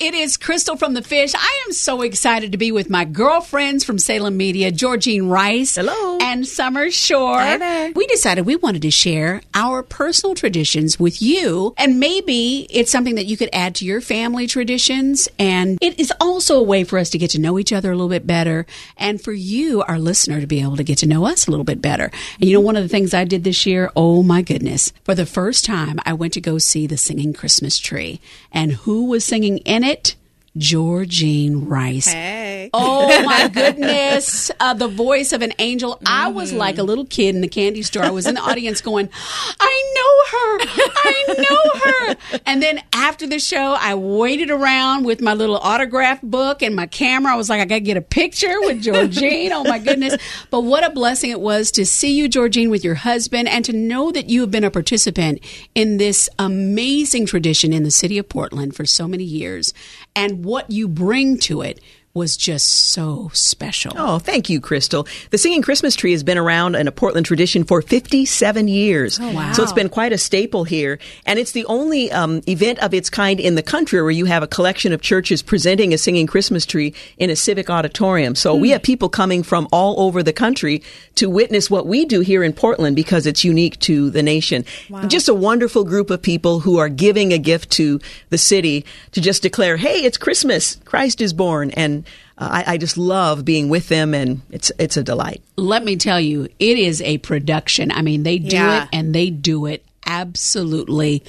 It is Crystal from the Fish. I am so excited to be with my girlfriends from Salem Media, Georgene Rice. Hello. And Summer Shore. Hi there. We decided we wanted to share our personal traditions with you. And maybe it's something that you could add to your family traditions. And it is also a way for us to get to know each other a little bit better. And for you, our listener, to be able to get to know us a little bit better. And you know, one of the things I did this year, oh my goodness, for the first time, I went to go see the singing Christmas tree. And who was singing in it? Georgene Rice. Hey. Oh my goodness. Uh, the voice of an angel. I was like a little kid in the candy store. I was in the audience going, I know her. I know her. And then after the show, I waited around with my little autograph book and my camera. I was like, I got to get a picture with Georgene. Oh my goodness. But what a blessing it was to see you, Georgene, with your husband and to know that you have been a participant in this amazing tradition in the city of Portland for so many years. And what you bring to it was just so special. Oh, thank you, Crystal. The Singing Christmas Tree has been around in a Portland tradition for 57 years. Oh, wow. So it's been quite a staple here. And it's the only um, event of its kind in the country where you have a collection of churches presenting a Singing Christmas Tree in a civic auditorium. So Hmm. we have people coming from all over the country to witness what we do here in Portland because it's unique to the nation. Just a wonderful group of people who are giving a gift to the city to just declare, hey, it's Christmas. Christ is born. And uh, I, I just love being with them, and it's it's a delight. Let me tell you, it is a production. I mean, they do Yeah. it and they do it absolutely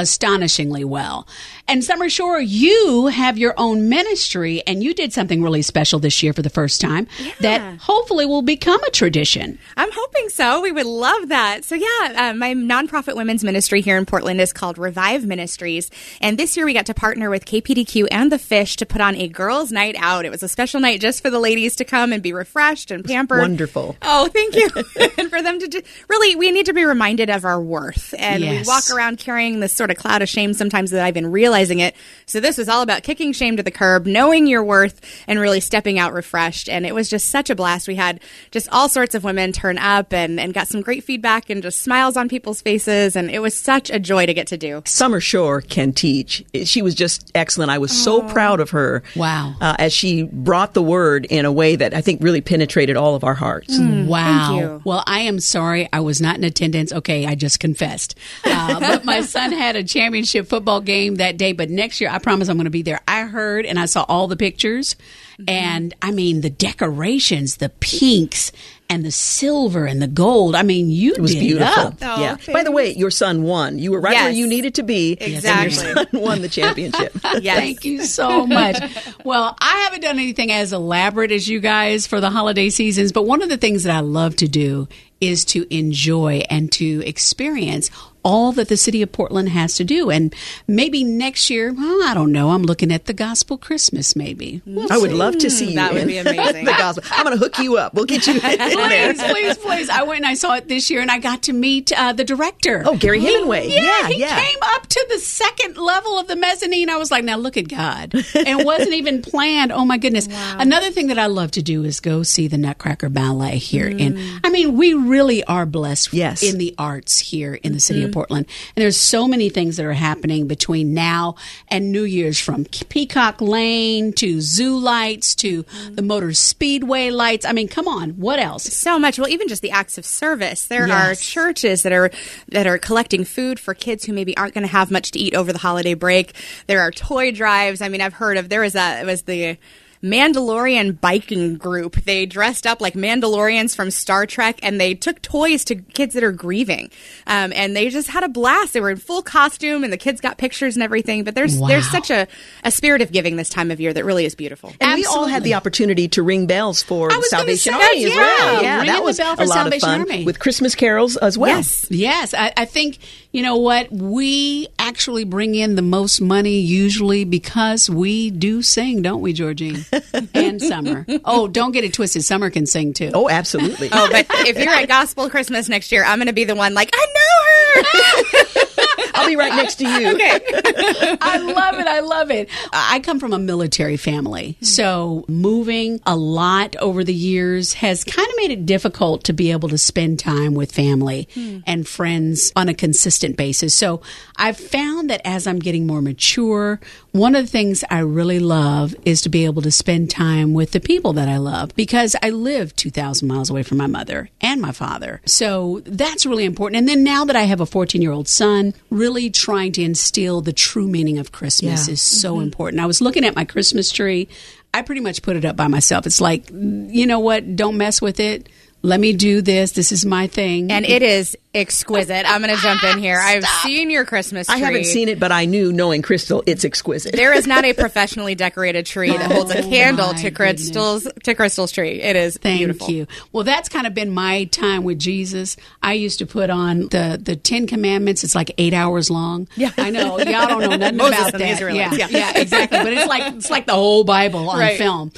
astonishingly well. And Summer Shore, you have your own ministry and you did something really special this year for the first time that hopefully will become a tradition. I'm hoping so. We would love that. So, yeah, uh, my nonprofit women's ministry here in Portland is called Revive Ministries. And this year we got to partner with KPDQ and The Fish to put on a girls' night out. It was a special night just for the ladies to come and be refreshed and pampered. Wonderful. Oh, thank you. and for them to do, really, we need to be reminded of our worth. And Yes. we walk around carrying this sort of cloud of shame sometimes that I've been realizing it. So this was all about kicking shame to the curb, knowing your worth, and really stepping out refreshed. And it was just such a blast. We had just all sorts of women turn up and, and got some great feedback and just smiles on people's faces. And it was such a joy to get to do. Summer Shore can teach. She was just excellent. I was so proud of her. Wow. Uh, as she brought the word in a way that I think really penetrated all of our hearts. Wow. you. Well, I am sorry I was not in attendance. Okay, I just confessed. Uh, but my son had a championship football game that day. But next year, I promise I'm going to be there. I heard and I saw all the pictures. Mm-hmm. And I mean, the decorations, the pinks and the silver and the gold. I mean, you It was did beautiful. it up. Oh, yeah. By the way, your son won. You were right where you needed to be. Exactly. And your son won the championship. Yes. Thank you so much. well, I haven't done anything as elaborate as you guys for the holiday seasons, but one of the things that I love to do is to enjoy and to experience all that the city of Portland has to do. And maybe next year, well, I don't know. I'm looking at the gospel Christmas, maybe. We'll I would love to see you. That would in be amazing. the gospel. I'm going to hook you up. We'll get you in there. Please, please, please. I went and I saw it this year and I got to meet uh, the director. Oh, Gary He- Hemingway. Yeah, Yeah, he yeah. came up to the second level of the mezzanine. I was like, now look at God. And it wasn't even planned. Oh my goodness. Another thing that I love to do is go see the Nutcracker Ballet here. And I mean, we really are blessed Yes. in the arts here in the city of mm-hmm. Portland. And there's so many things that are happening between now and New Year's from Peacock Lane to zoo lights to mm-hmm. the Motor Speedway lights. I mean, come on. What else? so much well even just the acts of service there are churches that are that are collecting food for kids who maybe aren't going to have much to eat over the holiday break there are toy drives i mean i've heard of there was a it was the Mandalorian biking group. They dressed up like Mandalorians from Star Trek and they took toys to kids that are grieving. Um, and they just had a blast. They were in full costume and the kids got pictures and everything. But there's there's such a, a spirit of giving this time of year that really is beautiful. And we all had the opportunity to ring bells for I the was gonna Salvation say, Army as well. Yeah, ringing that the was bell for a lot Salvation of fun Army. with Christmas carols as well. Yes. Yes, I, I think You know what? We actually bring in the most money usually because we do sing, don't we, Georgene? and Summer. Oh, don't get it twisted. Summer can sing too. Oh, absolutely. Oh, but if you're at Gospel Christmas next year, I'm going to be the one like, I know her. I'll be right next to you. okay. I love it. I love it. I come from a military family. So moving a lot over the years has kind of made it difficult to be able to spend time with family hmm. and friends on a consistent basis. So I've found that as I'm getting more mature, one of the things I really love is to be able to spend time with the people that I love because I live 2,000 miles away from my mother and my father. So that's really important. And then now that I have a 14 year old son, really trying to instill the true meaning of Christmas Yeah. is so mm-hmm. important. I was looking at my Christmas tree. I pretty much put it up by myself. It's like, you know what? Don't mess with it. Let me do this. This is my thing. And it is exquisite. I'm going to jump in here. I've seen your Christmas tree. I haven't seen it, but I knew, knowing Crystal, it's exquisite. There is not a professionally decorated tree that oh holds a Oh, candle my to Crystal's to Crystal's tree. It is Thank beautiful. you. Well, that's kind of been my time with Jesus. I used to put on the the Ten Commandments. It's like eight hours long. Yeah, I know. Y'all don't know nothing Moses about that. Yeah, yeah. yeah, exactly. But it's like it's like the whole Bible on Right. film.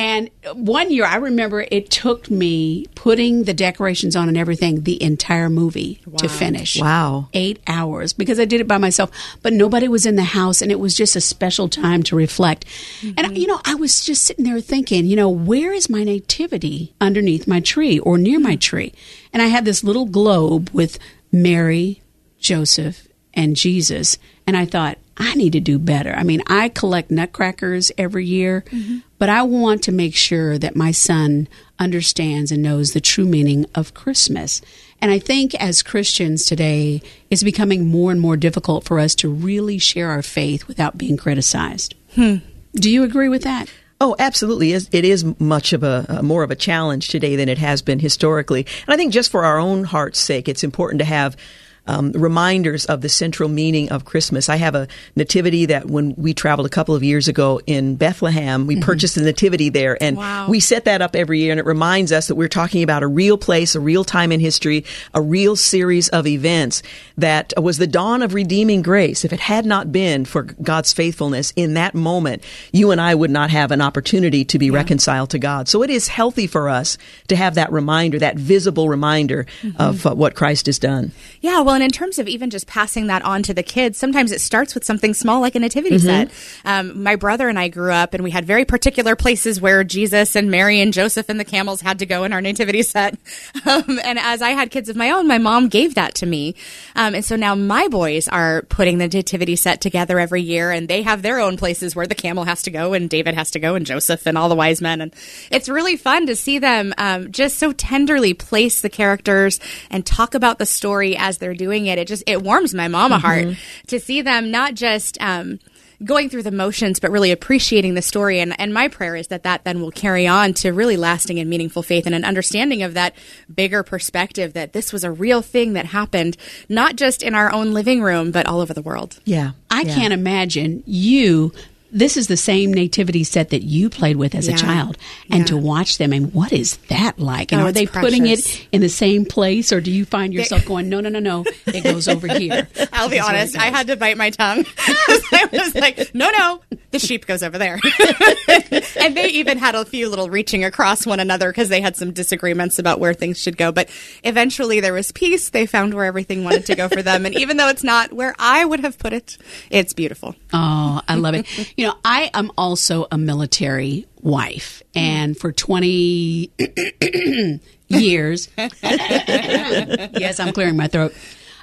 And one year, I remember it took me putting the decorations on and everything the entire movie to finish. Wow. Eight hours because I did it by myself, but nobody was in the house and it was just a special time to reflect. And, mm-hmm. you know, I was just sitting there thinking, you know, where is my nativity underneath my tree or near my mm-hmm. tree? And I had this little globe with Mary, Joseph, and Jesus. And I thought, I need to do better. I mean, I collect nutcrackers every year, but I want to make sure that my son understands and knows the true meaning of Christmas. And I think as Christians today, it's becoming more and more difficult for us to really share our faith without being criticized. Do you agree with that? Oh, absolutely. It it is much of a, uh, more of a challenge today than it has been historically. And I think just for our own heart's sake, it's important to have um, reminders of the central meaning of Christmas. I have a nativity that when we traveled a couple of years ago in Bethlehem, we purchased the nativity there, and Wow. we set that up every year, and it reminds us that we're talking about a real place, a real time in history, a real series of events that was the dawn of redeeming grace. If it had not been for God's faithfulness in that moment, you and I would not have an opportunity to be reconciled to God. So it is healthy for us to have that reminder, that visible reminder of uh, what Christ has done. Yeah, well, and in terms of even just passing that on to the kids, sometimes it starts with something small like a nativity set. Um, my brother and I grew up, and we had very particular places where Jesus and Mary and Joseph and the camels had to go in our nativity set. Um, and as I had kids of my own, my mom gave that to me, um, and so now my boys are putting the nativity set together every year, and they have their own places where the camel has to go, and David has to go, and Joseph and all the wise men, and it's really fun to see them um, just so tenderly place the characters and talk about the story as they're doing it. It just it warms my mama heart to see them not just. Um, Going through the motions, but really appreciating the story. And, and my prayer is that that then will carry on to really lasting and meaningful faith and an understanding of that bigger perspective that this was a real thing that happened, not just in our own living room, but all over the world. Yeah. I Yeah. can't imagine you. This is the same nativity set that you played with as Yeah. a child, and Yeah. to watch them and what is that like? And Oh, are they putting it in the same place, or do you find yourself going, no, no, no, no, it goes over here? I'll be This is where it honest, I had to bite my tongue. I was like, no, no, the sheep goes over there. and they even had a few little reaching across one another because they had some disagreements about where things should go. But eventually there was peace. They found where everything wanted to go for them. And even though it's not where I would have put it, it's beautiful. Oh, I love it. You know, I am also a military wife, and for 20 years, yes, I'm clearing my throat.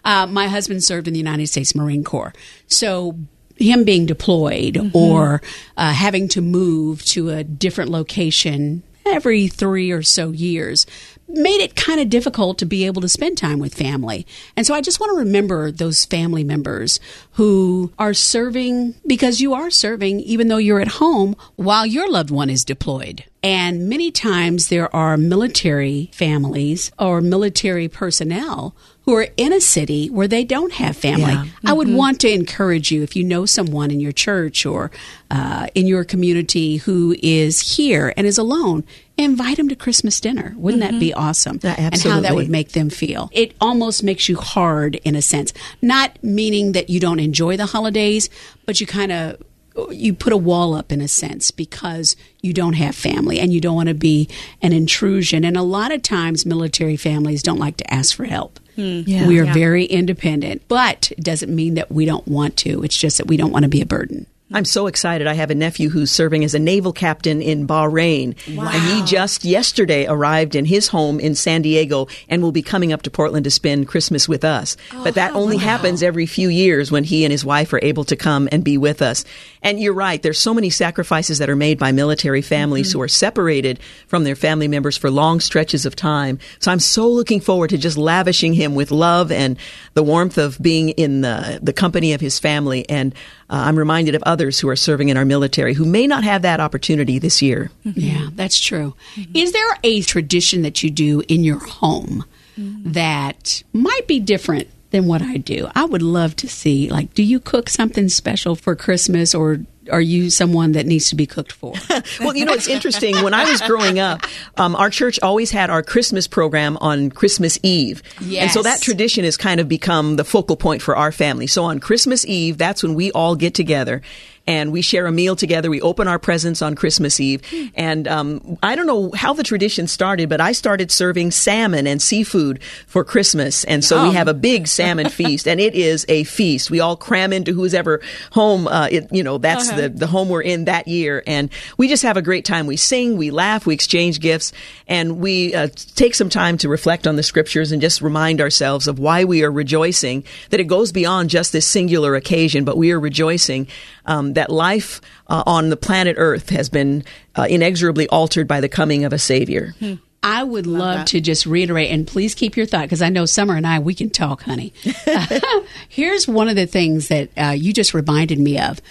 Uh, my husband served in the United States Marine Corps. So, him being deployed or uh, having to move to a different location every three or so years made it kind of difficult to be able to spend time with family. And so I just want to remember those family members who are serving because you are serving even though you're at home while your loved one is deployed. And many times there are military families or military personnel who are in a city where they don't have family. Yeah. I would want to encourage you if you know someone in your church or uh, in your community who is here and is alone, invite them to Christmas dinner. Wouldn't that be awesome? Yeah, And how that would make them feel. It almost makes you hard in a sense. Not meaning that you don't enjoy the holidays, but you kind of you put a wall up in a sense because you don't have family and you don't want to be an intrusion. And a lot of times military families don't like to ask for help. Hmm. Yeah. we are Yeah. very independent, but it doesn't mean that we don't want to. It's just that we don't want to be a burden. I'm so excited. I have a nephew who's serving as a naval captain in Bahrain. And he just yesterday arrived in his home in San Diego and will be coming up to Portland to spend Christmas with us. Oh, but that only happens every few years when he and his wife are able to come and be with us. And you're right, there's so many sacrifices that are made by military families who mm-hmm. are separated from their family members for long stretches of time. So I'm so looking forward to just lavishing him with love and the warmth of being in the, the company of his family. And uh, I'm reminded of others who are serving in our military who may not have that opportunity this year. Mm-hmm. Yeah, that's true. Mm-hmm. Is there a tradition that you do in your home mm-hmm. that might be different than what I do? I would love to see, like, do you cook something special for Christmas or are you someone that needs to be cooked for? well, you know, it's interesting. When I was growing up, um, our church always had our Christmas program on Christmas Eve. And so that tradition has kind of become the focal point for our family. So on Christmas Eve, that's when we all get together and we share a meal together. We open our presents on Christmas Eve. And um, I don't know how the tradition started, but I started serving salmon and seafood for Christmas. And so we have a big salmon feast, and it is a feast. We all cram into who's ever home. Uh, it, you know, that's the, the home we're in that year. And we just have a great time. We sing, we laugh, we exchange gifts, and we uh, take some time to reflect on the scriptures and just remind ourselves of why we are rejoicing, that it goes beyond just this singular occasion, but we are rejoicing um, that life uh, on the planet Earth has been uh, inexorably altered by the coming of a Savior. I would love, to just reiterate, and please keep your thought because I know Summer and I we can talk, honey. here's one of the things that uh, you just reminded me of: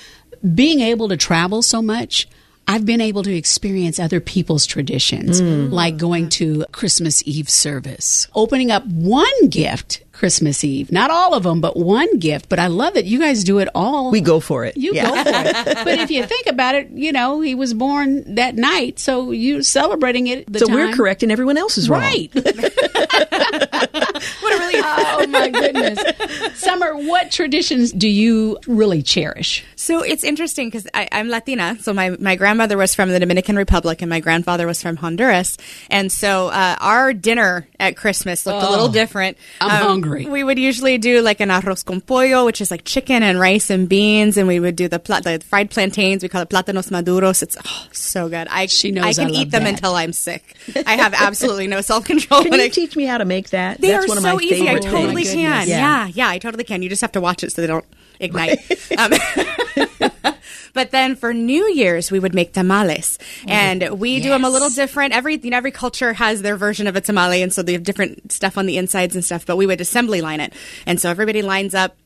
being able to travel so much. I've been able to experience other people's traditions, mm. like going to Christmas Eve service, opening up one gift Christmas Eve. Not all of them, but one gift. But I love that you guys do it all. We go for it. You Yeah. go for it. But if you think about it, you know, he was born that night, so you're celebrating it the So time. we're correct and everyone else is wrong. Right. what a. Oh, my goodness. Summer, what traditions do you really cherish? So it's interesting because I'm Latina. So my, my grandmother was from the Dominican Republic and my grandfather was from Honduras. And so uh, our dinner at Christmas looked a little different. I'm Um, hungry. We would usually do like an arroz con pollo, which is like chicken and rice and beans. And we would do the, pla- the fried plantains. We call it plátanos maduros. It's oh, so good. I, She knows I I can love eat them that. until I'm sick. I have absolutely no self control. Can you teach me how to make that? They That's are one of so my easy. I totally things. can. Yeah. Yeah. yeah, I totally can. You just have to watch it so they don't ignite. um, but then for New Year's, we would make tamales, and we do them a little different. Every you know, every culture has their version of a tamale, and so they have different stuff on the insides and stuff. But we would assembly line it, and so everybody lines up.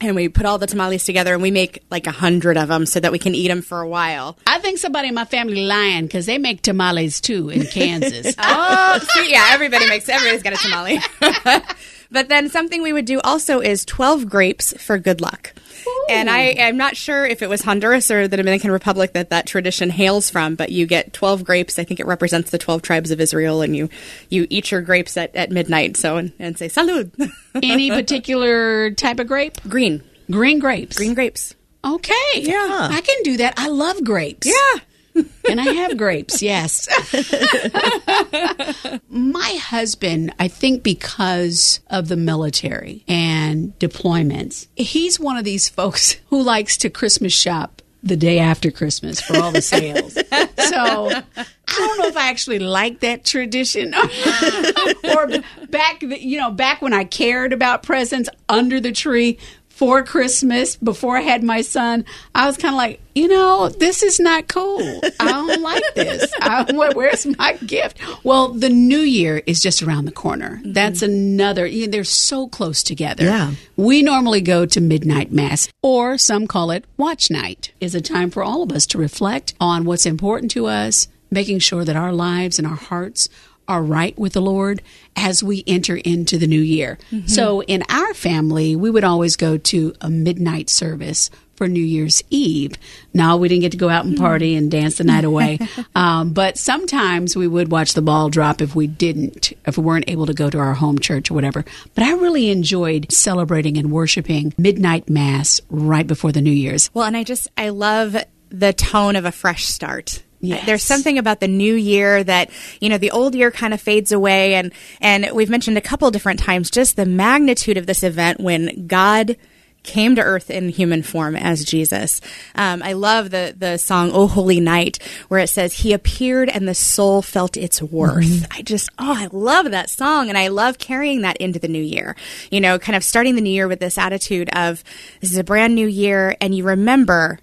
And we put all the tamales together, and we make like a hundred of them so that we can eat them for a while. I think somebody in my family lying because they make tamales too in Kansas. Oh, see, yeah, everybody makes everybody's got a tamale. but then something we would do also is 12 grapes for good luck. And I am not sure if it was Honduras or the Dominican Republic that that tradition hails from, but you get 12 grapes. I think it represents the 12 tribes of Israel, and you, you eat your grapes at, at midnight. So, and, and say, salud. Any particular type of grape? Green. Green grapes. Green grapes. Okay. Yeah. I can do that. I love grapes. Yeah. And I have grapes, yes. My husband, I think because of the military and deployments, he's one of these folks who likes to Christmas shop the day after Christmas for all the sales. so I don't know if I actually like that tradition or back, you know, back when I cared about presents under the tree for Christmas before I had my son, I was kind of like, you know, this is not cool. I don't like this. Where's my gift? Well, the new year is just around the corner. Mm-hmm. That's another, you know, they're so close together. Yeah. We normally go to midnight mass, or some call it watch night, is a time for all of us to reflect on what's important to us, making sure that our lives and our hearts are right with the Lord as we enter into the new year. So in our family, we would always go to a midnight service for New Year's Eve. Now we didn't get to go out and party and dance the night away. um, but sometimes we would watch the ball drop if we didn't, if we weren't able to go to our home church or whatever. But I really enjoyed celebrating and worshiping midnight mass right before the New Year's. Well, and I just I love the tone of a fresh start. Yes. There's something about the new year that, you know, the old year kind of fades away and and we've mentioned a couple different times just the magnitude of this event when God came to earth in human form as Jesus. Um, I love the the song "Oh Holy Night" where it says He appeared and the soul felt its worth. I just oh I love that song and I love carrying that into the new year. You know, kind of starting the new year with this attitude of this is a brand new year and you remember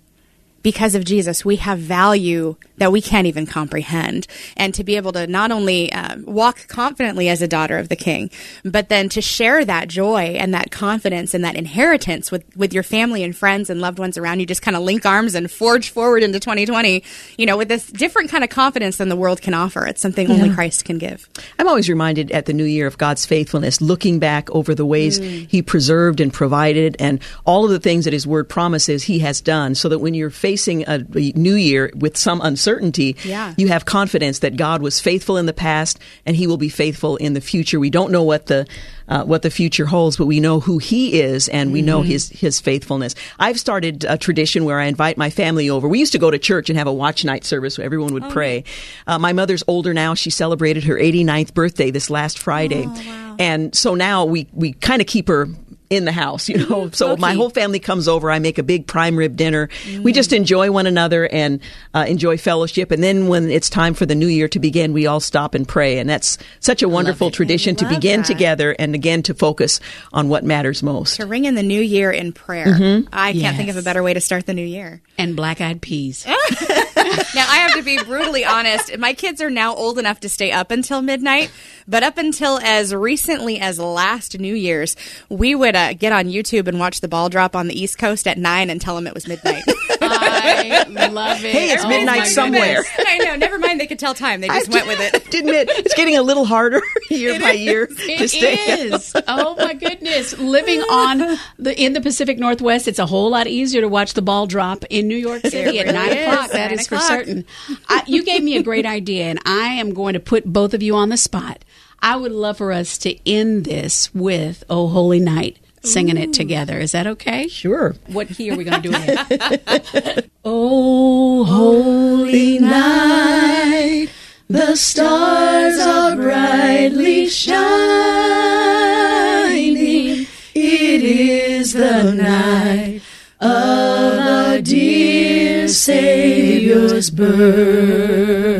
because of Jesus, we have value that we can't even comprehend. And to be able to not only uh, walk confidently as a daughter of the King, but then to share that joy and that confidence and that inheritance with, with your family and friends and loved ones around you, just kind of link arms and forge forward into 2020, you know, with this different kind of confidence than the world can offer. It's something only Christ can give. I'm always reminded at the new year of God's faithfulness, looking back over the ways He preserved and provided and all of the things that His Word promises He has done, so that when you're facing a, a new year with some uncertainty, Yeah. you have confidence that God was faithful in the past and He will be faithful in the future. We don't know what the uh, what the future holds, but we know who He is and we know His His faithfulness. I've started a tradition where I invite my family over. We used to go to church and have a watch night service where everyone would pray. Uh, my mother's older now; she celebrated her 89th birthday this last Friday, and so now we we kind of keep her in the house, you know. So my whole family comes over. I make a big prime rib dinner. We just enjoy one another and uh, enjoy fellowship. And then when it's time for the new year to begin, we all stop and pray. And that's such a wonderful tradition to begin that. together and again to focus on what matters most. To ring in the new year in prayer. I can't think of a better way to start the new year. And black eyed peas. Now, I have to be brutally honest. My kids are now old enough to stay up until midnight, but up until as recently as last New Year's, we would uh, get on YouTube and watch the ball drop on the East Coast at 9 and tell them it was midnight. I love it. Hey, it's Oh, midnight somewhere. I know. Never mind. They could tell time. They just went with it. have to admit, it's getting a little harder year by year to stay. is. Oh my goodness! Living on the in the Pacific Northwest, it's a whole lot easier to watch the ball drop in New York City at really nine is. o'clock. That Nine is for o'clock. certain. I, you gave me a great idea, and I am going to put both of you on the spot. I would love for us to end this with "Oh Holy Night." Singing it together. Is that okay? Sure. What key are we going to do it oh, holy night, the stars are brightly shining. It is the night of our dear Savior's birth.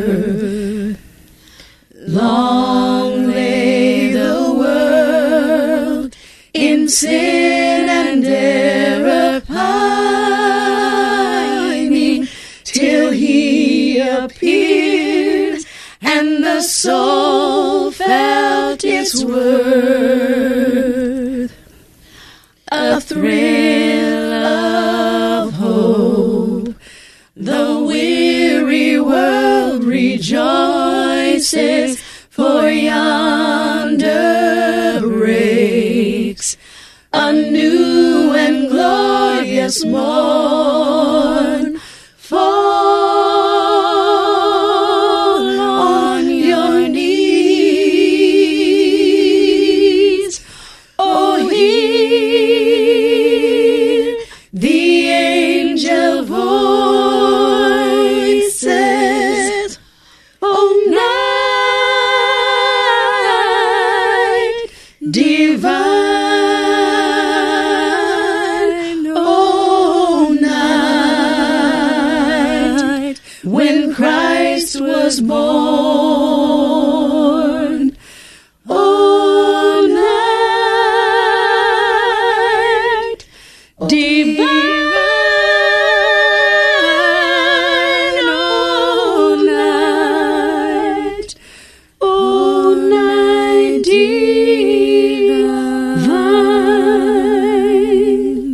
Glorious was born. Oh, night divine. Oh, night. Oh, night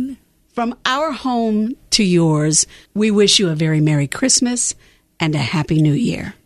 divine. From our home to yours, we wish you a very Merry Christmas and a Happy New Year.